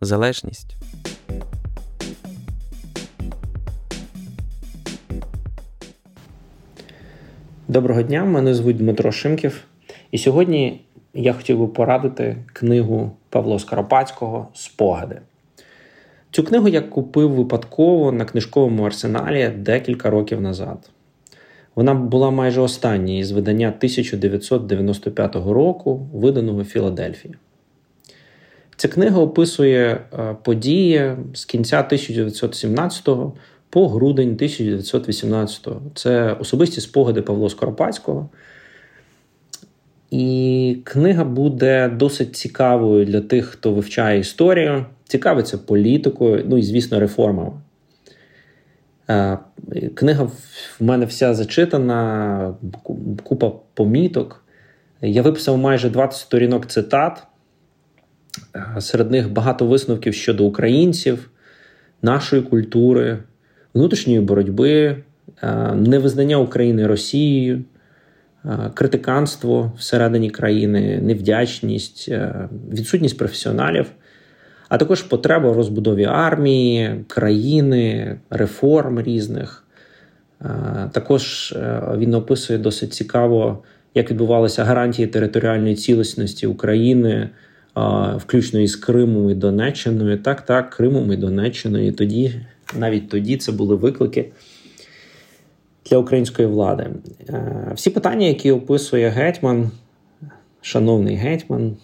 залежність. Доброго дня, мене звуть Дмитро Шимків, і сьогодні я хотів би порадити книгу Павла Скоропадського Спогади. Цю книгу я купив випадково на книжковому арсеналі декілька років назад. Вона була майже останньою з видання 1995 року, виданого в Філадельфії. Ця книга описує е, події з кінця 1917 по грудень 1918. Це особисті спогади Павла Скоропадського. І книга буде досить цікавою для тих, хто вивчає історію, цікавиться політикою, ну і, звісно, реформами. Е, книга в мене вся зачитана, купа поміток. Я виписав майже 20 сторінок цитат. Е, серед них багато висновків щодо українців, нашої культури, внутрішньої боротьби, е, невизнання України Росією, критиканство всередині країни, невдячність, відсутність професіоналів а також потреба в розбудові армії, країни, реформ різних. Також е, він описує досить цікаво, як відбувалися гарантії територіальної цілісності України, включно із Кримом і Донеччиною. Так, так, Кримом і Донеччиною. І тоді, навіть тоді, це були виклики для української влади. Е, всі питання, які описує гетьман, шановний гетьман,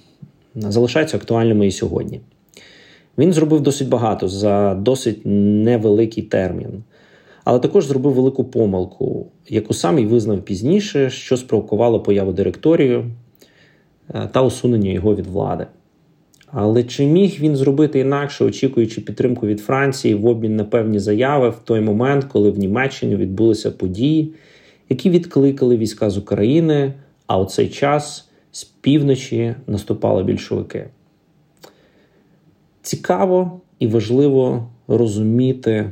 залишаються актуальними і сьогодні. Він зробив досить багато за досить невеликий термін, але також зробив велику помилку, яку сам і визнав пізніше, що спровокувало появу директорію е, та усунення його від влади. Але чи міг він зробити інакше, очікуючи підтримку від Франції в обмін на певні заяви в той момент, коли в Німеччині відбулися події, які відкликали війська з України, а у цей час з півночі наступали більшовики? цікаво і важливо розуміти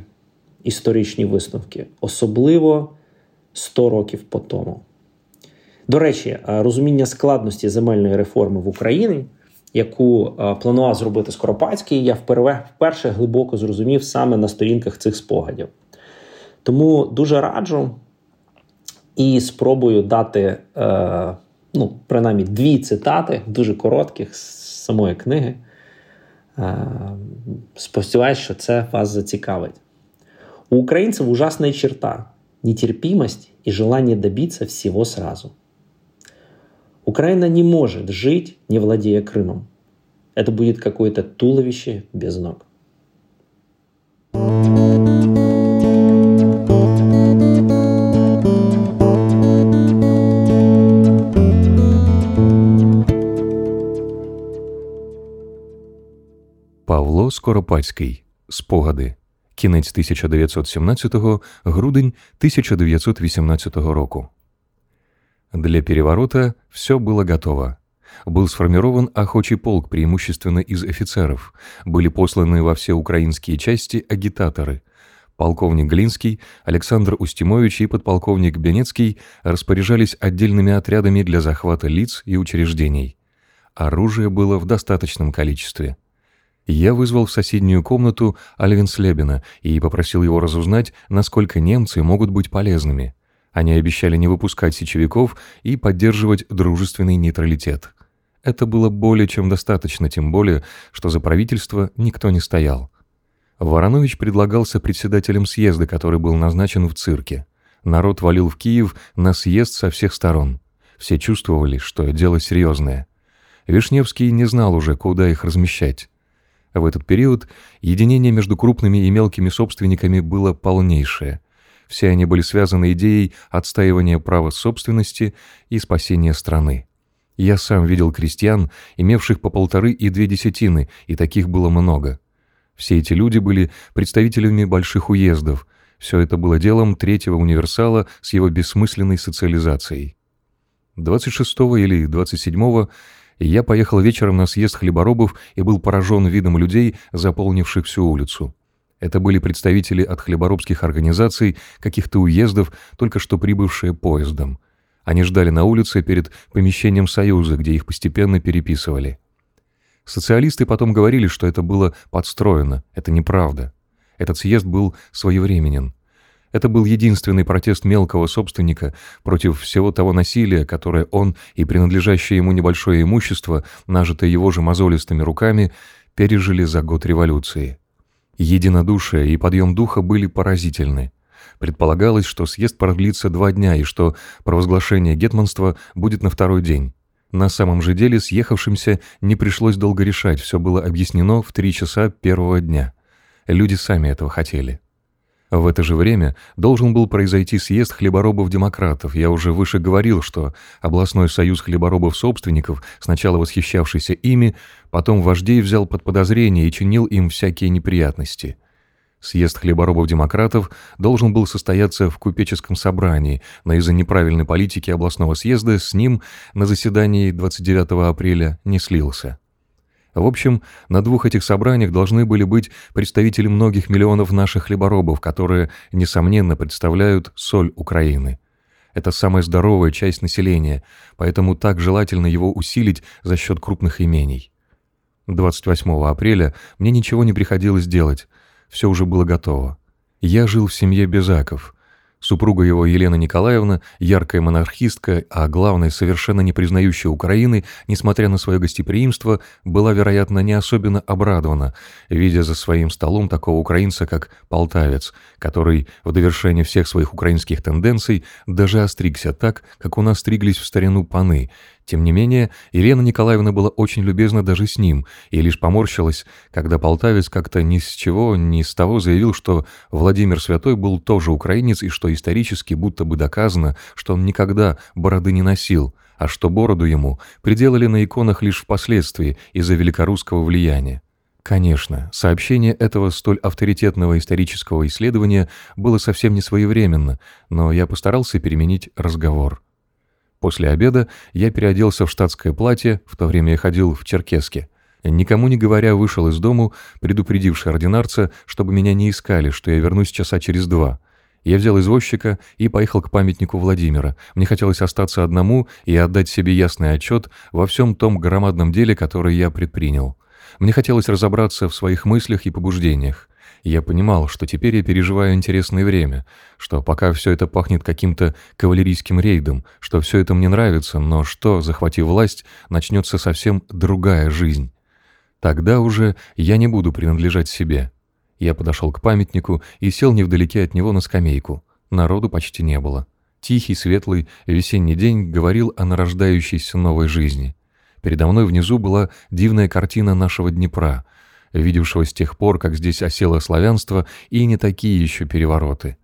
історичні висновки, особливо 100 років по тому. До речі, розуміння складності земельної реформи в Україні, яку планував зробити Скоропадський, я вперше глибоко зрозумів саме на сторінках цих спогадів. Тому дуже раджу і спробую дати, е, ну, принаймні, дві цитати, дуже коротких з самої книги. Сподіваюсь, что це вас зацікавить. У украинцев ужасная черта – нетерпимость и желание добиться всего сразу. Украина не может жить, не владея Крымом. Это будет какое-то туловище без ног. Павло Скоропадський Спогади. Кінець 1917-го, грудень 1918 року. Для переворота все было готово. Был сформирован охочий полк преимущественно из офицеров. Были посланы во все украинские части агитаторы. Полковник Глинский, Александр Устимович и подполковник Бенецкий распоряжались отдельными отрядами для захвата лиц и учреждений. Оружие было в достаточном количестве – я вызвал в соседнюю комнату Альвинслебена и попросил его разузнать, насколько немцы могут быть полезными. Они обещали не выпускать сечевиков и поддерживать дружественный нейтралитет. Это было более чем достаточно, тем более, что за правительство никто не стоял. Воронович предлагался председателем съезда, который был назначен в цирке. Народ валил в Киев на съезд со всех сторон. Все чувствовали, что дело серьезное. Вишневский не знал уже, куда их размещать. В этот период единение между крупными и мелкими собственниками было полнейшее. Все они были связаны идеей отстаивания права собственности и спасения страны. Я сам видел крестьян, имевших по полторы и две десятины, и таких было много. Все эти люди были представителями больших уездов. Все это было делом третьего универсала с его бессмысленной социализацией. 26 или 27 я поехал вечером на съезд хлеборобов и был поражен видом людей, заполнивших всю улицу. Это были представители от хлеборобских организаций, каких-то уездов, только что прибывшие поездом. Они ждали на улице перед помещением Союза, где их постепенно переписывали. Социалисты потом говорили, что это было подстроено. Это неправда. Этот съезд был своевременен. Это был единственный протест мелкого собственника против всего того насилия, которое он и принадлежащее ему небольшое имущество, нажитое его же мозолистыми руками, пережили за год революции. Единодушие и подъем духа были поразительны. Предполагалось, что съезд продлится два дня и что провозглашение гетманства будет на второй день. На самом же деле съехавшимся не пришлось долго решать, все было объяснено в три часа первого дня. Люди сами этого хотели. В это же время должен был произойти съезд хлеборобов-демократов. Я уже выше говорил, что областной союз хлеборобов-собственников, сначала восхищавшийся ими, потом вождей взял под подозрение и чинил им всякие неприятности – Съезд хлеборобов-демократов должен был состояться в купеческом собрании, но из-за неправильной политики областного съезда с ним на заседании 29 апреля не слился. В общем, на двух этих собраниях должны были быть представители многих миллионов наших хлеборобов, которые, несомненно, представляют соль Украины. Это самая здоровая часть населения, поэтому так желательно его усилить за счет крупных имений. 28 апреля мне ничего не приходилось делать, все уже было готово. Я жил в семье Безаков. Супруга его Елена Николаевна, яркая монархистка, а главное, совершенно не признающая Украины, несмотря на свое гостеприимство, была, вероятно, не особенно обрадована, видя за своим столом такого украинца, как Полтавец, который в довершение всех своих украинских тенденций даже остригся так, как у нас стриглись в старину паны, тем не менее, Елена Николаевна была очень любезна даже с ним и лишь поморщилась, когда полтавец как-то ни с чего, ни с того заявил, что Владимир Святой был тоже украинец и что исторически будто бы доказано, что он никогда бороды не носил, а что бороду ему приделали на иконах лишь впоследствии из-за великорусского влияния. Конечно, сообщение этого столь авторитетного исторического исследования было совсем не своевременно, но я постарался переменить разговор. После обеда я переоделся в штатское платье, в то время я ходил в черкеске. Никому не говоря, вышел из дому, предупредивший ординарца, чтобы меня не искали, что я вернусь часа через два. Я взял извозчика и поехал к памятнику Владимира. Мне хотелось остаться одному и отдать себе ясный отчет во всем том громадном деле, которое я предпринял. Мне хотелось разобраться в своих мыслях и побуждениях. Я понимал, что теперь я переживаю интересное время, что пока все это пахнет каким-то кавалерийским рейдом, что все это мне нравится, но что, захватив власть, начнется совсем другая жизнь. Тогда уже я не буду принадлежать себе. Я подошел к памятнику и сел невдалеке от него на скамейку. Народу почти не было. Тихий, светлый, весенний день говорил о нарождающейся новой жизни. Передо мной внизу была дивная картина нашего Днепра — видевшего с тех пор, как здесь осело славянство, и не такие еще перевороты.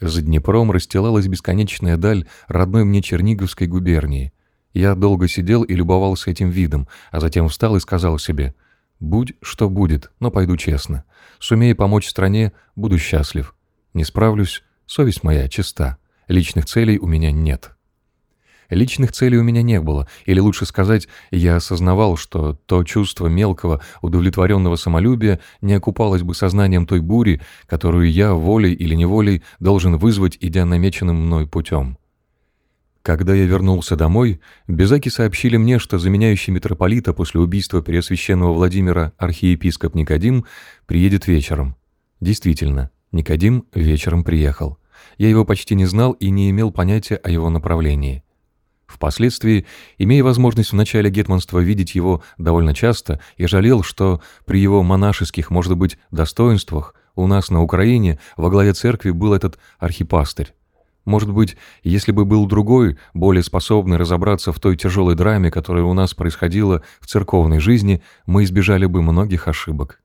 За Днепром расстилалась бесконечная даль родной мне Черниговской губернии. Я долго сидел и любовался этим видом, а затем встал и сказал себе «Будь, что будет, но пойду честно. Сумею помочь стране, буду счастлив. Не справлюсь, совесть моя чиста. Личных целей у меня нет». Личных целей у меня не было, или лучше сказать, я осознавал, что то чувство мелкого, удовлетворенного самолюбия не окупалось бы сознанием той бури, которую я волей или неволей должен вызвать, идя намеченным мной путем. Когда я вернулся домой, безаки сообщили мне, что заменяющий митрополита после убийства Преосвященного Владимира архиепископ Никодим приедет вечером. Действительно, Никодим вечером приехал. Я его почти не знал и не имел понятия о его направлении. Впоследствии, имея возможность в начале гетманства видеть его довольно часто, я жалел, что при его монашеских, может быть, достоинствах у нас на Украине во главе церкви был этот архипастырь. Может быть, если бы был другой, более способный разобраться в той тяжелой драме, которая у нас происходила в церковной жизни, мы избежали бы многих ошибок.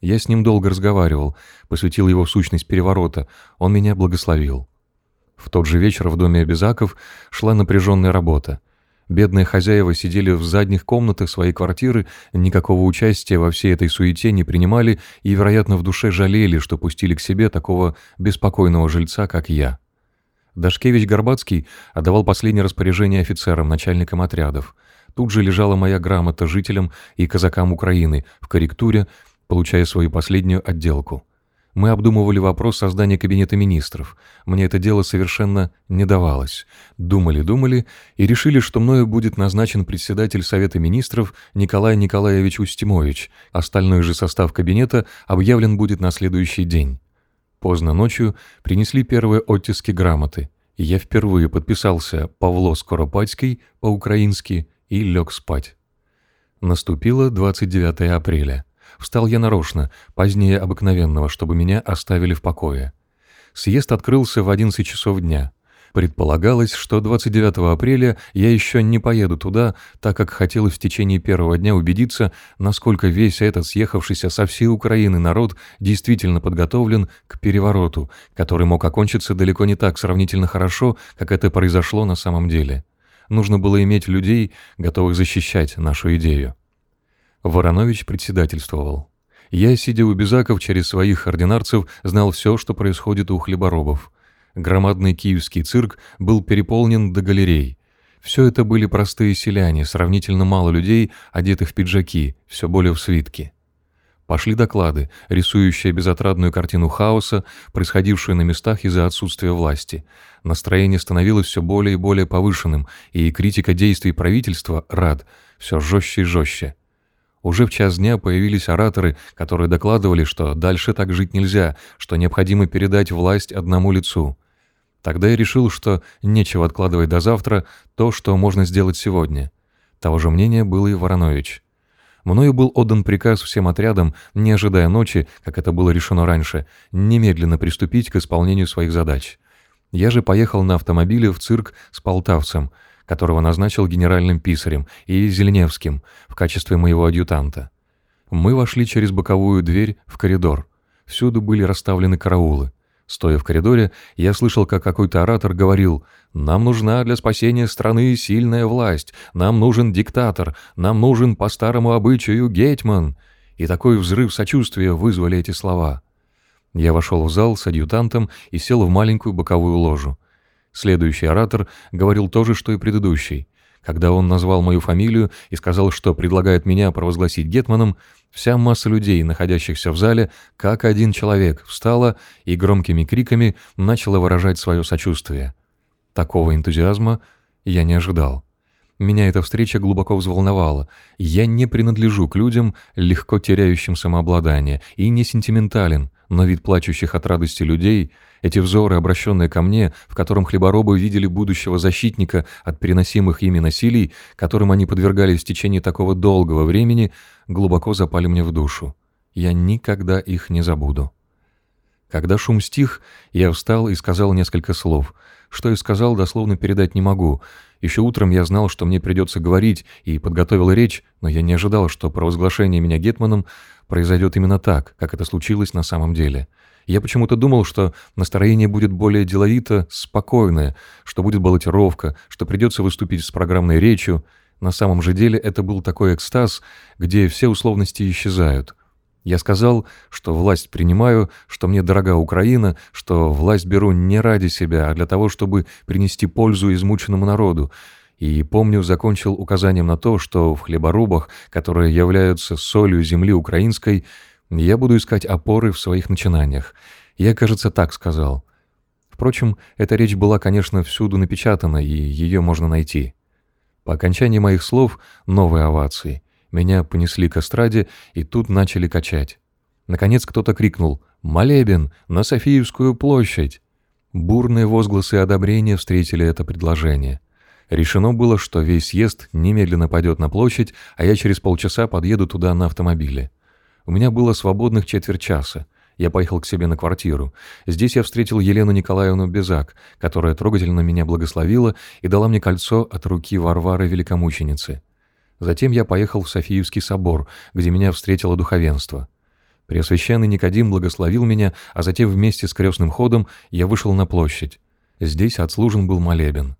Я с ним долго разговаривал, посвятил его сущность переворота, он меня благословил. В тот же вечер в доме Обязаков шла напряженная работа. Бедные хозяева сидели в задних комнатах своей квартиры, никакого участия во всей этой суете не принимали и, вероятно, в душе жалели, что пустили к себе такого беспокойного жильца, как я. Дашкевич Горбацкий отдавал последнее распоряжение офицерам, начальникам отрядов. Тут же лежала моя грамота жителям и казакам Украины в корректуре, получая свою последнюю отделку. Мы обдумывали вопрос создания кабинета министров. Мне это дело совершенно не давалось. Думали-думали и решили, что мною будет назначен председатель Совета министров Николай Николаевич Устимович. Остальной же состав кабинета объявлен будет на следующий день. Поздно ночью принесли первые оттиски грамоты, и я впервые подписался Павло Скоропадский по-украински и лег спать. Наступило 29 апреля. Встал я нарочно, позднее обыкновенного, чтобы меня оставили в покое. Съезд открылся в 11 часов дня. Предполагалось, что 29 апреля я еще не поеду туда, так как хотел в течение первого дня убедиться, насколько весь этот съехавшийся со всей Украины народ действительно подготовлен к перевороту, который мог окончиться далеко не так сравнительно хорошо, как это произошло на самом деле. Нужно было иметь людей, готовых защищать нашу идею. Воронович председательствовал. Я, сидя у Безаков через своих ординарцев, знал все, что происходит у хлеборобов. Громадный киевский цирк был переполнен до галерей. Все это были простые селяне, сравнительно мало людей, одетых в пиджаки, все более в свитки. Пошли доклады, рисующие безотрадную картину хаоса, происходившую на местах из-за отсутствия власти. Настроение становилось все более и более повышенным, и критика действий правительства, рад, все жестче и жестче. Уже в час дня появились ораторы, которые докладывали, что дальше так жить нельзя, что необходимо передать власть одному лицу. Тогда я решил, что нечего откладывать до завтра то, что можно сделать сегодня. Того же мнения был и Воронович. Мною был отдан приказ всем отрядам, не ожидая ночи, как это было решено раньше, немедленно приступить к исполнению своих задач. Я же поехал на автомобиле в цирк с полтавцем — которого назначил генеральным писарем, и Зеленевским в качестве моего адъютанта. Мы вошли через боковую дверь в коридор. Всюду были расставлены караулы. Стоя в коридоре, я слышал, как какой-то оратор говорил «Нам нужна для спасения страны сильная власть, нам нужен диктатор, нам нужен по старому обычаю гетьман». И такой взрыв сочувствия вызвали эти слова. Я вошел в зал с адъютантом и сел в маленькую боковую ложу. Следующий оратор говорил то же, что и предыдущий. Когда он назвал мою фамилию и сказал, что предлагает меня провозгласить гетманом, вся масса людей, находящихся в зале, как один человек, встала и громкими криками начала выражать свое сочувствие. Такого энтузиазма я не ожидал. Меня эта встреча глубоко взволновала. Я не принадлежу к людям, легко теряющим самообладание, и не сентиментален, но вид плачущих от радости людей — эти взоры, обращенные ко мне, в котором хлеборобы видели будущего защитника от переносимых ими насилий, которым они подвергались в течение такого долгого времени, глубоко запали мне в душу. Я никогда их не забуду. Когда шум стих, я встал и сказал несколько слов. Что я сказал, дословно передать не могу. Еще утром я знал, что мне придется говорить, и подготовил речь, но я не ожидал, что провозглашение меня Гетманом произойдет именно так, как это случилось на самом деле. Я почему-то думал, что настроение будет более деловито, спокойное, что будет баллотировка, что придется выступить с программной речью. На самом же деле это был такой экстаз, где все условности исчезают. Я сказал, что власть принимаю, что мне дорога Украина, что власть беру не ради себя, а для того, чтобы принести пользу измученному народу. И, помню, закончил указанием на то, что в хлеборубах, которые являются солью земли украинской, я буду искать опоры в своих начинаниях. Я, кажется, так сказал. Впрочем, эта речь была, конечно, всюду напечатана, и ее можно найти. По окончании моих слов новые овации. Меня понесли к эстраде, и тут начали качать. Наконец кто-то крикнул «Молебен! На Софиевскую площадь!» Бурные возгласы одобрения встретили это предложение. Решено было, что весь съезд немедленно пойдет на площадь, а я через полчаса подъеду туда на автомобиле. У меня было свободных четверть часа. Я поехал к себе на квартиру. Здесь я встретил Елену Николаевну Безак, которая трогательно меня благословила и дала мне кольцо от руки Варвары Великомученицы. Затем я поехал в Софиевский собор, где меня встретило духовенство. Преосвященный Никодим благословил меня, а затем вместе с крестным ходом я вышел на площадь. Здесь отслужен был молебен.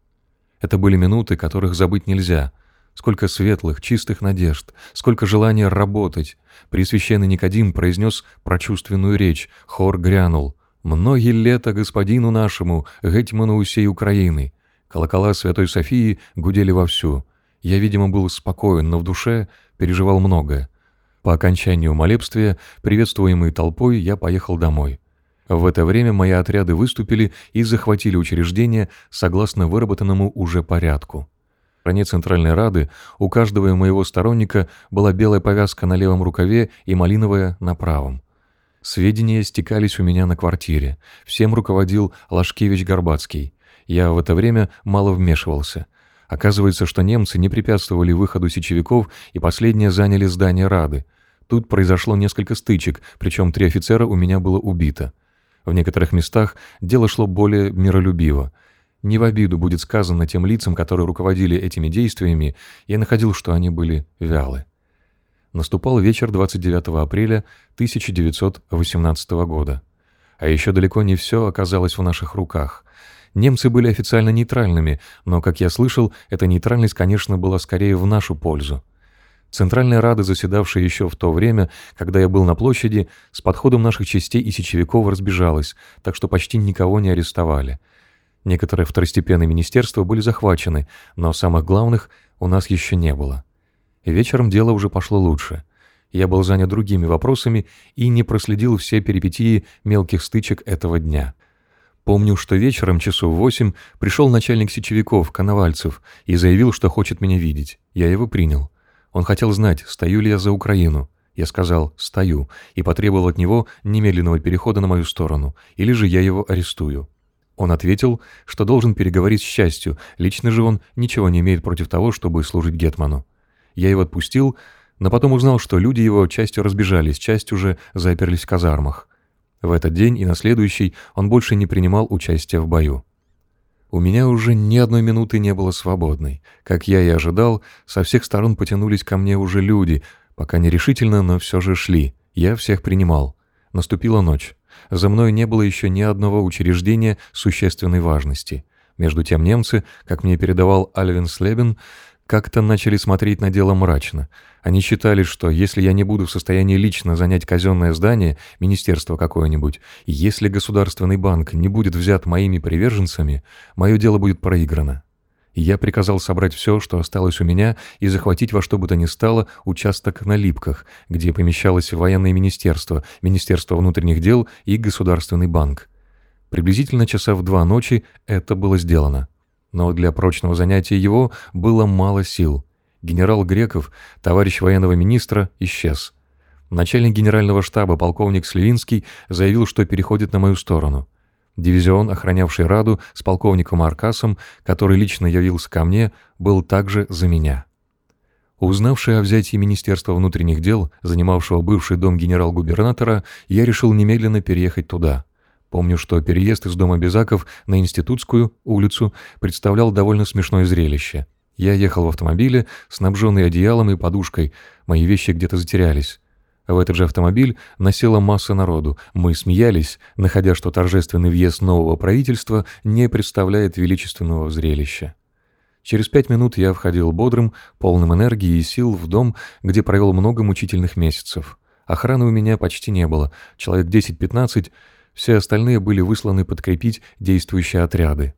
Это были минуты, которых забыть нельзя. Сколько светлых, чистых надежд, сколько желания работать. Пресвященный Никодим произнес прочувственную речь, хор грянул. «Многие лета господину нашему, гетьману усей Украины». Колокола Святой Софии гудели вовсю. Я, видимо, был спокоен, но в душе переживал многое. По окончанию молебствия, приветствуемый толпой, я поехал домой. В это время мои отряды выступили и захватили учреждение согласно выработанному уже порядку. В стране Центральной Рады у каждого моего сторонника была белая повязка на левом рукаве и малиновая на правом. Сведения стекались у меня на квартире. Всем руководил Лашкевич Горбацкий. Я в это время мало вмешивался. Оказывается, что немцы не препятствовали выходу сечевиков и последние заняли здание Рады. Тут произошло несколько стычек, причем три офицера у меня было убито. В некоторых местах дело шло более миролюбиво. Не в обиду будет сказано тем лицам, которые руководили этими действиями, я находил, что они были вялы. Наступал вечер 29 апреля 1918 года. А еще далеко не все оказалось в наших руках. Немцы были официально нейтральными, но, как я слышал, эта нейтральность, конечно, была скорее в нашу пользу. Центральная Рада, заседавшая еще в то время, когда я был на площади, с подходом наших частей и сечевиков разбежалась, так что почти никого не арестовали. Некоторые второстепенные министерства были захвачены, но самых главных у нас еще не было. вечером дело уже пошло лучше. Я был занят другими вопросами и не проследил все перипетии мелких стычек этого дня. Помню, что вечером часов восемь пришел начальник сечевиков, Коновальцев, и заявил, что хочет меня видеть. Я его принял. Он хотел знать, стою ли я за Украину. Я сказал «стою» и потребовал от него немедленного перехода на мою сторону, или же я его арестую. Он ответил, что должен переговорить с частью, лично же он ничего не имеет против того, чтобы служить Гетману. Я его отпустил, но потом узнал, что люди его частью разбежались, часть уже заперлись в казармах. В этот день и на следующий он больше не принимал участия в бою. У меня уже ни одной минуты не было свободной. Как я и ожидал, со всех сторон потянулись ко мне уже люди, пока нерешительно, но все же шли. Я всех принимал. Наступила ночь. За мной не было еще ни одного учреждения существенной важности. Между тем немцы, как мне передавал Альвин Слебен, как-то начали смотреть на дело мрачно. Они считали, что если я не буду в состоянии лично занять казенное здание, министерство какое-нибудь, если государственный банк не будет взят моими приверженцами, мое дело будет проиграно. Я приказал собрать все, что осталось у меня, и захватить во что бы то ни стало участок на Липках, где помещалось военное министерство, Министерство внутренних дел и Государственный банк. Приблизительно часа в два ночи это было сделано но для прочного занятия его было мало сил. Генерал Греков, товарищ военного министра, исчез. Начальник генерального штаба полковник Сливинский заявил, что переходит на мою сторону. Дивизион, охранявший Раду с полковником Аркасом, который лично явился ко мне, был также за меня. Узнавший о взятии Министерства внутренних дел, занимавшего бывший дом генерал-губернатора, я решил немедленно переехать туда. Помню, что переезд из дома Безаков на Институтскую улицу представлял довольно смешное зрелище. Я ехал в автомобиле, снабженный одеялом и подушкой, мои вещи где-то затерялись. В этот же автомобиль носила масса народу. Мы смеялись, находя, что торжественный въезд нового правительства не представляет величественного зрелища. Через пять минут я входил бодрым, полным энергии и сил в дом, где провел много мучительных месяцев. Охраны у меня почти не было, человек 10-15, все остальные были высланы подкрепить действующие отряды.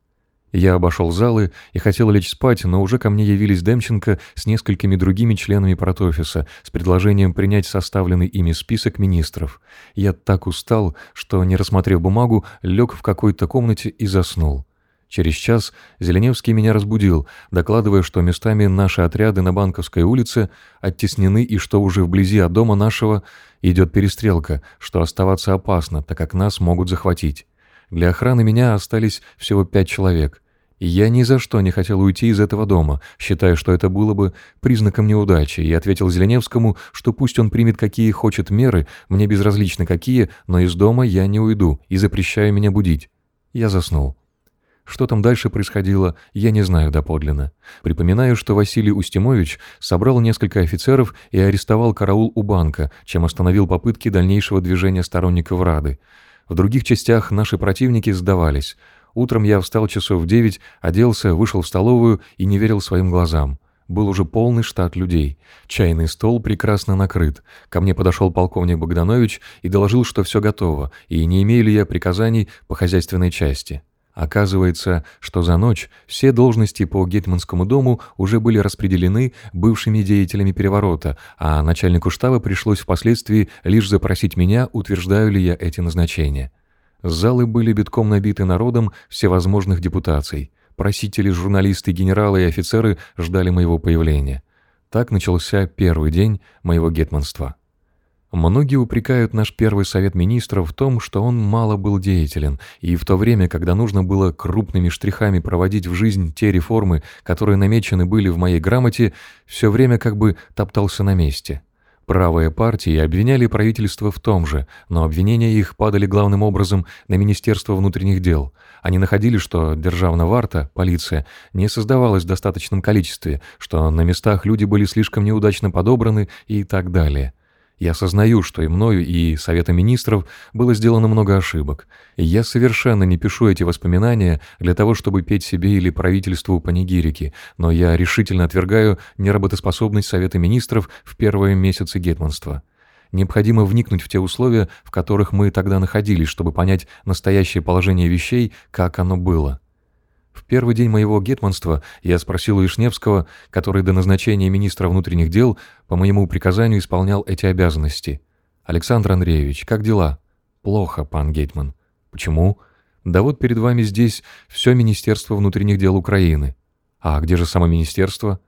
Я обошел залы и хотел лечь спать, но уже ко мне явились Демченко с несколькими другими членами протофиса с предложением принять составленный ими список министров. Я так устал, что, не рассмотрев бумагу, лег в какой-то комнате и заснул. Через час Зеленевский меня разбудил, докладывая, что местами наши отряды на Банковской улице оттеснены и что уже вблизи от дома нашего идет перестрелка, что оставаться опасно, так как нас могут захватить. Для охраны меня остались всего пять человек. И я ни за что не хотел уйти из этого дома, считая, что это было бы признаком неудачи, и ответил Зеленевскому, что пусть он примет какие хочет меры, мне безразлично какие, но из дома я не уйду и запрещаю меня будить. Я заснул. Что там дальше происходило, я не знаю доподлинно. Припоминаю, что Василий Устимович собрал несколько офицеров и арестовал караул у банка, чем остановил попытки дальнейшего движения сторонников Рады. В других частях наши противники сдавались. Утром я встал часов в девять, оделся, вышел в столовую и не верил своим глазам. Был уже полный штат людей. Чайный стол прекрасно накрыт. Ко мне подошел полковник Богданович и доложил, что все готово, и не имею ли я приказаний по хозяйственной части. Оказывается, что за ночь все должности по Гетманскому дому уже были распределены бывшими деятелями переворота, а начальнику штаба пришлось впоследствии лишь запросить меня, утверждаю ли я эти назначения. Залы были битком набиты народом всевозможных депутаций. Просители, журналисты, генералы и офицеры ждали моего появления. Так начался первый день моего гетманства. Многие упрекают наш первый совет министров в том, что он мало был деятелен, и в то время, когда нужно было крупными штрихами проводить в жизнь те реформы, которые намечены были в моей грамоте, все время как бы топтался на месте. Правые партии обвиняли правительство в том же, но обвинения их падали главным образом на Министерство внутренних дел. Они находили, что державная варта, полиция, не создавалась в достаточном количестве, что на местах люди были слишком неудачно подобраны и так далее. Я осознаю, что и мною, и Советом Министров было сделано много ошибок. И я совершенно не пишу эти воспоминания для того, чтобы петь себе или правительству панигирики, но я решительно отвергаю неработоспособность Совета Министров в первые месяцы гетманства. Необходимо вникнуть в те условия, в которых мы тогда находились, чтобы понять настоящее положение вещей, как оно было. В первый день моего гетманства я спросил у Вишневского, который до назначения министра внутренних дел по моему приказанию исполнял эти обязанности. «Александр Андреевич, как дела?» «Плохо, пан Гетман». «Почему?» «Да вот перед вами здесь все Министерство внутренних дел Украины». «А где же само министерство?»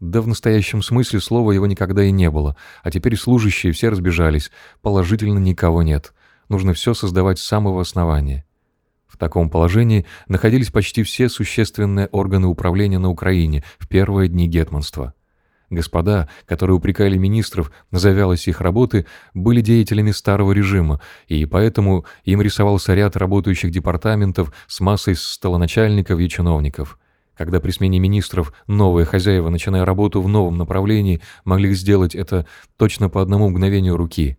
«Да в настоящем смысле слова его никогда и не было, а теперь служащие все разбежались, положительно никого нет. Нужно все создавать с самого основания». В таком положении находились почти все существенные органы управления на Украине в первые дни гетманства. Господа, которые упрекали министров на завялость их работы, были деятелями старого режима, и поэтому им рисовался ряд работающих департаментов с массой столоначальников и чиновников. Когда при смене министров новые хозяева, начиная работу в новом направлении, могли сделать это точно по одному мгновению руки.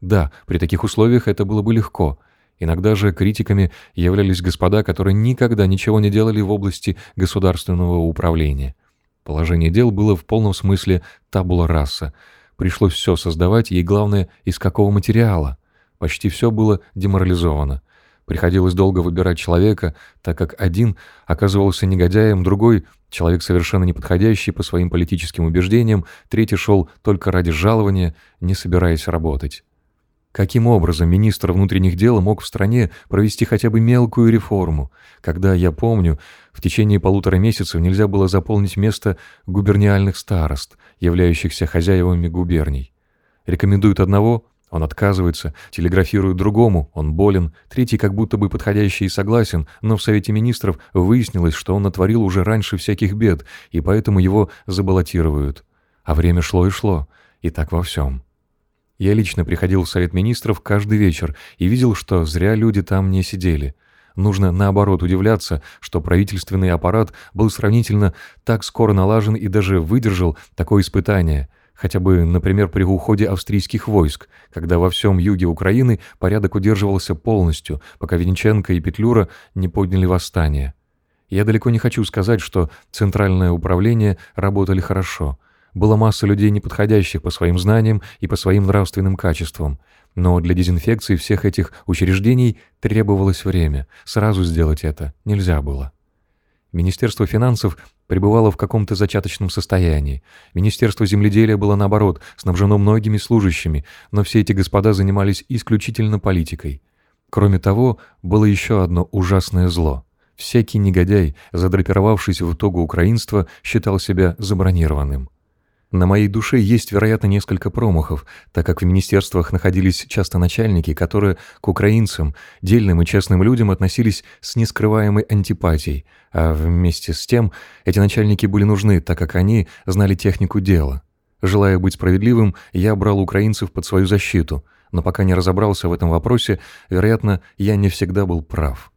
Да, при таких условиях это было бы легко – Иногда же критиками являлись господа, которые никогда ничего не делали в области государственного управления. Положение дел было в полном смысле табула раса. Пришлось все создавать, и главное, из какого материала. Почти все было деморализовано. Приходилось долго выбирать человека, так как один оказывался негодяем, другой — человек совершенно неподходящий по своим политическим убеждениям, третий шел только ради жалования, не собираясь работать. Каким образом министр внутренних дел мог в стране провести хотя бы мелкую реформу, когда, я помню, в течение полутора месяцев нельзя было заполнить место губерниальных старост, являющихся хозяевами губерний? Рекомендуют одного, он отказывается, телеграфируют другому, он болен, третий как будто бы подходящий и согласен, но в Совете Министров выяснилось, что он натворил уже раньше всяких бед, и поэтому его забаллотируют. А время шло и шло, и так во всем. Я лично приходил в Совет Министров каждый вечер и видел, что зря люди там не сидели. Нужно, наоборот, удивляться, что правительственный аппарат был сравнительно так скоро налажен и даже выдержал такое испытание, хотя бы, например, при уходе австрийских войск, когда во всем юге Украины порядок удерживался полностью, пока Венченко и Петлюра не подняли восстание. Я далеко не хочу сказать, что Центральное управление работали хорошо – была масса людей, неподходящих по своим знаниям и по своим нравственным качествам. Но для дезинфекции всех этих учреждений требовалось время. Сразу сделать это нельзя было. Министерство финансов пребывало в каком-то зачаточном состоянии. Министерство земледелия было, наоборот, снабжено многими служащими, но все эти господа занимались исключительно политикой. Кроме того, было еще одно ужасное зло. Всякий негодяй, задрапировавшись в итогу украинства, считал себя забронированным. На моей душе есть, вероятно, несколько промахов, так как в министерствах находились часто начальники, которые к украинцам, дельным и честным людям относились с нескрываемой антипатией, а вместе с тем эти начальники были нужны, так как они знали технику дела. Желая быть справедливым, я брал украинцев под свою защиту, но пока не разобрался в этом вопросе, вероятно, я не всегда был прав.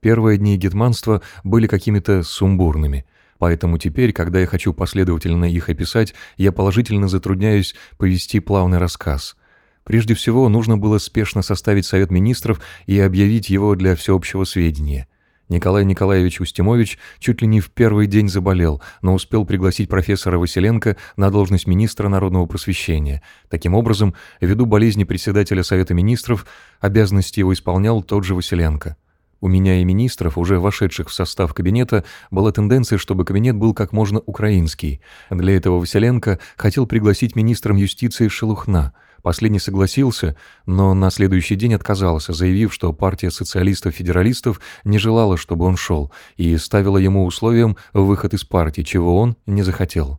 Первые дни гетманства были какими-то сумбурными – Поэтому теперь, когда я хочу последовательно их описать, я положительно затрудняюсь повести плавный рассказ. Прежде всего, нужно было спешно составить Совет Министров и объявить его для всеобщего сведения. Николай Николаевич Устимович чуть ли не в первый день заболел, но успел пригласить профессора Василенко на должность министра народного просвещения. Таким образом, ввиду болезни председателя Совета министров, обязанности его исполнял тот же Василенко. У меня и министров, уже вошедших в состав кабинета, была тенденция, чтобы кабинет был как можно украинский. Для этого Василенко хотел пригласить министром юстиции Шелухна – Последний согласился, но на следующий день отказался, заявив, что партия социалистов-федералистов не желала, чтобы он шел, и ставила ему условием выход из партии, чего он не захотел.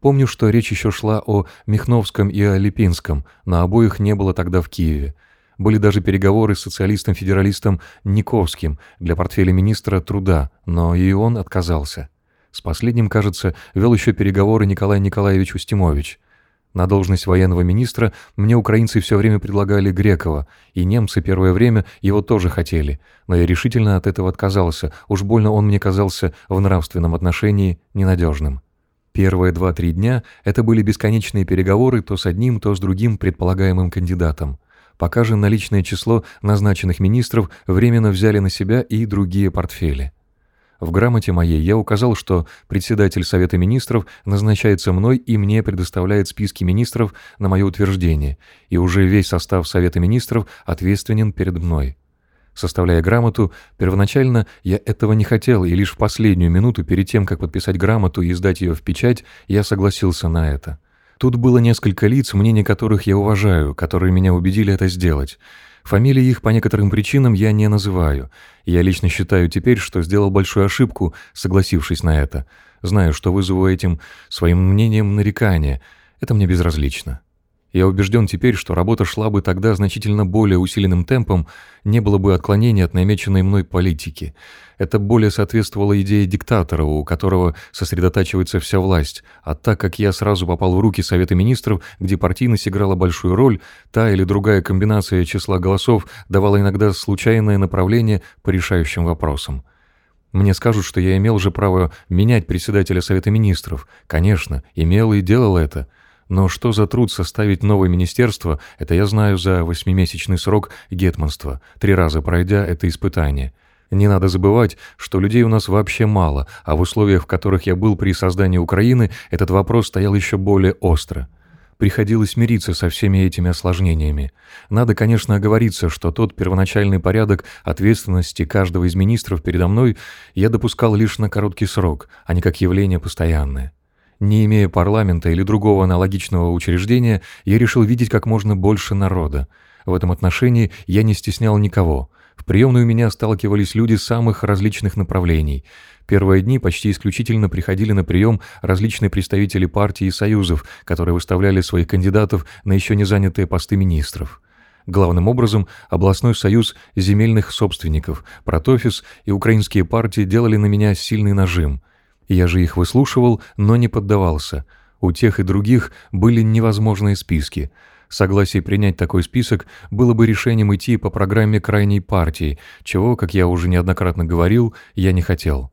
Помню, что речь еще шла о Михновском и о Липинском, на обоих не было тогда в Киеве. Были даже переговоры с социалистом-федералистом Никовским для портфеля министра труда, но и он отказался. С последним, кажется, вел еще переговоры Николай Николаевич Устимович. На должность военного министра мне украинцы все время предлагали Грекова, и немцы первое время его тоже хотели, но я решительно от этого отказался, уж больно он мне казался в нравственном отношении ненадежным. Первые два-три дня это были бесконечные переговоры то с одним, то с другим предполагаемым кандидатом. Пока же наличное число назначенных министров временно взяли на себя и другие портфели. В грамоте моей я указал, что председатель Совета министров назначается мной и мне предоставляет списки министров на мое утверждение, и уже весь состав Совета министров ответственен перед мной. Составляя грамоту, первоначально я этого не хотел, и лишь в последнюю минуту перед тем, как подписать грамоту и сдать ее в печать, я согласился на это. Тут было несколько лиц, мнение которых я уважаю, которые меня убедили это сделать. Фамилии их по некоторым причинам я не называю. Я лично считаю теперь, что сделал большую ошибку, согласившись на это. Знаю, что вызову этим своим мнением нарекания. Это мне безразлично. Я убежден теперь, что работа шла бы тогда значительно более усиленным темпом, не было бы отклонений от намеченной мной политики. Это более соответствовало идее диктатора, у которого сосредотачивается вся власть, а так как я сразу попал в руки Совета Министров, где партийность играла большую роль, та или другая комбинация числа голосов давала иногда случайное направление по решающим вопросам. Мне скажут, что я имел же право менять председателя Совета Министров. Конечно, имел и делал это – но что за труд составить новое министерство, это я знаю за восьмимесячный срок гетманства, три раза пройдя это испытание. Не надо забывать, что людей у нас вообще мало, а в условиях, в которых я был при создании Украины, этот вопрос стоял еще более остро. Приходилось мириться со всеми этими осложнениями. Надо, конечно, оговориться, что тот первоначальный порядок ответственности каждого из министров передо мной я допускал лишь на короткий срок, а не как явление постоянное. Не имея парламента или другого аналогичного учреждения, я решил видеть как можно больше народа. В этом отношении я не стеснял никого. В приемную меня сталкивались люди самых различных направлений. Первые дни почти исключительно приходили на прием различные представители партий и союзов, которые выставляли своих кандидатов на еще не занятые посты министров. Главным образом, областной союз земельных собственников, протофис и украинские партии делали на меня сильный нажим – я же их выслушивал, но не поддавался. У тех и других были невозможные списки. Согласие принять такой список было бы решением идти по программе крайней партии, чего, как я уже неоднократно говорил, я не хотел.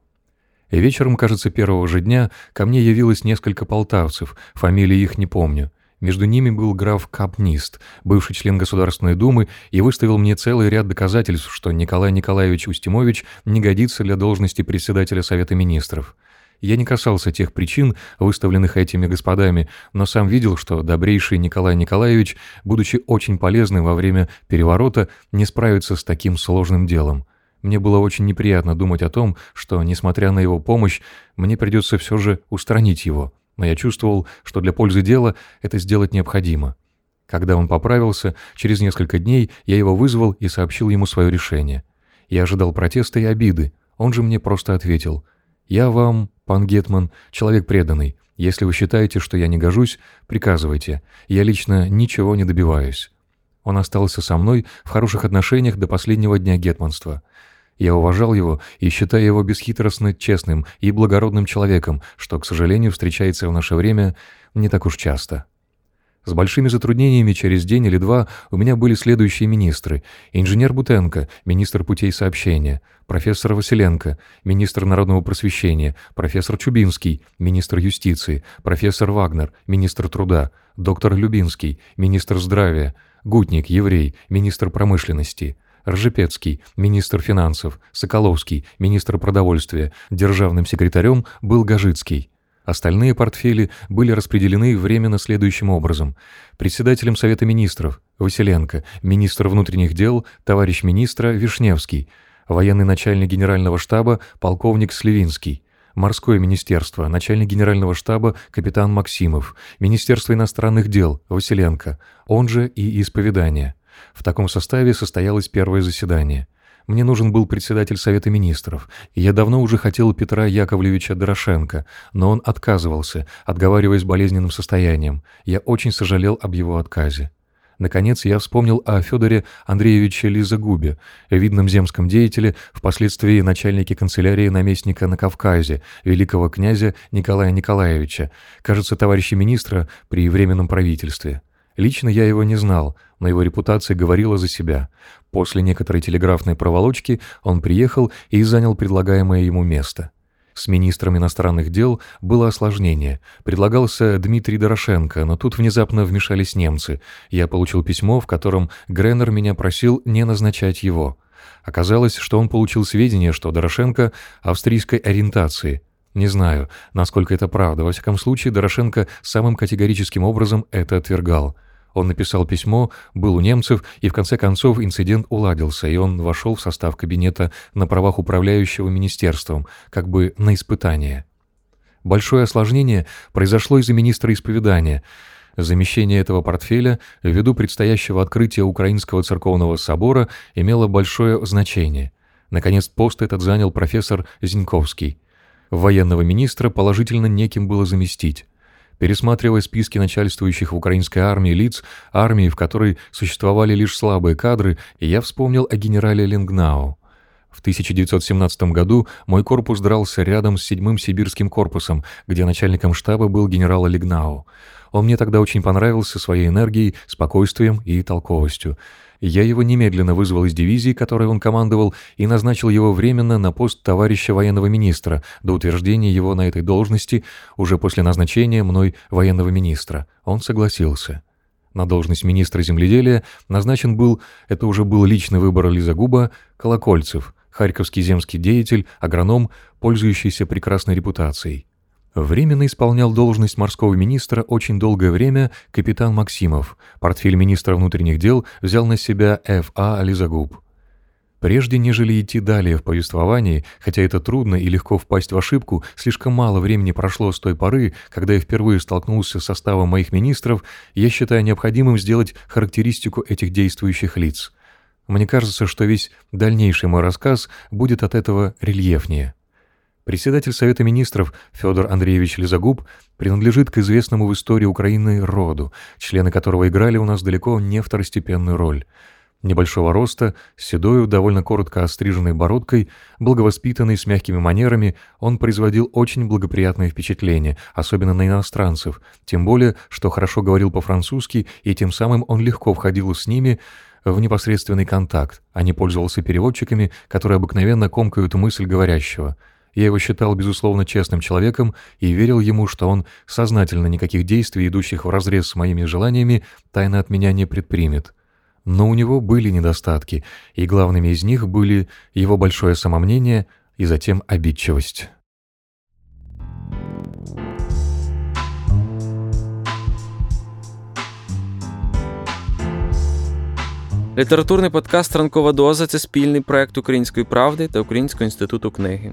И вечером, кажется, первого же дня ко мне явилось несколько полтавцев, фамилии их не помню. Между ними был граф Капнист, бывший член Государственной Думы, и выставил мне целый ряд доказательств, что Николай Николаевич Устимович не годится для должности председателя Совета Министров. Я не касался тех причин, выставленных этими господами, но сам видел, что добрейший Николай Николаевич, будучи очень полезным во время переворота, не справится с таким сложным делом. Мне было очень неприятно думать о том, что, несмотря на его помощь, мне придется все же устранить его, но я чувствовал, что для пользы дела это сделать необходимо. Когда он поправился, через несколько дней я его вызвал и сообщил ему свое решение. Я ожидал протеста и обиды, он же мне просто ответил – «Я вам, пан Гетман, человек преданный. Если вы считаете, что я не гожусь, приказывайте. Я лично ничего не добиваюсь». Он остался со мной в хороших отношениях до последнего дня гетманства. Я уважал его и считаю его бесхитростно честным и благородным человеком, что, к сожалению, встречается в наше время не так уж часто. С большими затруднениями через день или два у меня были следующие министры. Инженер Бутенко, министр путей сообщения, профессор Василенко, министр народного просвещения, профессор Чубинский, министр юстиции, профессор Вагнер, министр труда, доктор Любинский, министр здравия, Гутник, еврей, министр промышленности, Ржепецкий, министр финансов, Соколовский, министр продовольствия, державным секретарем был Гажицкий. Остальные портфели были распределены временно следующим образом. Председателем Совета министров – Василенко, министр внутренних дел – товарищ министра Вишневский, военный начальник генерального штаба – полковник Сливинский, Морское министерство, начальник генерального штаба капитан Максимов, Министерство иностранных дел Василенко, он же и исповедание. В таком составе состоялось первое заседание – мне нужен был председатель Совета Министров, и я давно уже хотел Петра Яковлевича Дорошенко, но он отказывался, отговариваясь болезненным состоянием. Я очень сожалел об его отказе. Наконец, я вспомнил о Федоре Андреевиче Лизагубе, видном земском деятеле, впоследствии начальнике канцелярии наместника на Кавказе, великого князя Николая Николаевича, кажется, товарища министра при Временном правительстве. Лично я его не знал, но его репутация говорила за себя. После некоторой телеграфной проволочки он приехал и занял предлагаемое ему место. С министром иностранных дел было осложнение. Предлагался Дмитрий Дорошенко, но тут внезапно вмешались немцы. Я получил письмо, в котором Греннер меня просил не назначать его. Оказалось, что он получил сведения, что Дорошенко австрийской ориентации. Не знаю, насколько это правда. Во всяком случае, Дорошенко самым категорическим образом это отвергал. Он написал письмо, был у немцев, и в конце концов инцидент уладился, и он вошел в состав кабинета на правах управляющего министерством, как бы на испытание. Большое осложнение произошло из-за министра исповедания. Замещение этого портфеля ввиду предстоящего открытия Украинского церковного собора имело большое значение. Наконец, пост этот занял профессор Зиньковский. Военного министра положительно неким было заместить пересматривая списки начальствующих в украинской армии лиц, армии, в которой существовали лишь слабые кадры, я вспомнил о генерале Ленгнау. В 1917 году мой корпус дрался рядом с 7-м сибирским корпусом, где начальником штаба был генерал Лигнау. Он мне тогда очень понравился своей энергией, спокойствием и толковостью. Я его немедленно вызвал из дивизии, которой он командовал, и назначил его временно на пост товарища военного министра до утверждения его на этой должности уже после назначения мной военного министра. Он согласился. На должность министра земледелия назначен был, это уже был личный выбор Лизагуба, Колокольцев, харьковский земский деятель, агроном, пользующийся прекрасной репутацией. Временно исполнял должность морского министра очень долгое время капитан Максимов. Портфель министра внутренних дел взял на себя Ф.А. Ализагуб. Прежде нежели идти далее в повествовании, хотя это трудно и легко впасть в ошибку, слишком мало времени прошло с той поры, когда я впервые столкнулся с составом моих министров, я считаю необходимым сделать характеристику этих действующих лиц. Мне кажется, что весь дальнейший мой рассказ будет от этого рельефнее. Председатель Совета министров Федор Андреевич Лизагуб принадлежит к известному в истории Украины роду, члены которого играли у нас далеко не второстепенную роль. Небольшого роста, с седою, довольно коротко остриженной бородкой, благовоспитанный, с мягкими манерами, он производил очень благоприятное впечатление, особенно на иностранцев, тем более, что хорошо говорил по-французски, и тем самым он легко входил с ними в непосредственный контакт, а не пользовался переводчиками, которые обыкновенно комкают мысль говорящего – я его считал, безусловно, честным человеком и верил ему, что он сознательно никаких действий, идущих вразрез с моими желаниями, тайно от меня не предпримет. Но у него были недостатки, и главными из них были его большое самомнение и затем обидчивость. Літературний подкаст Ранкова доза це спільний проект Української правди та Українського інституту книги.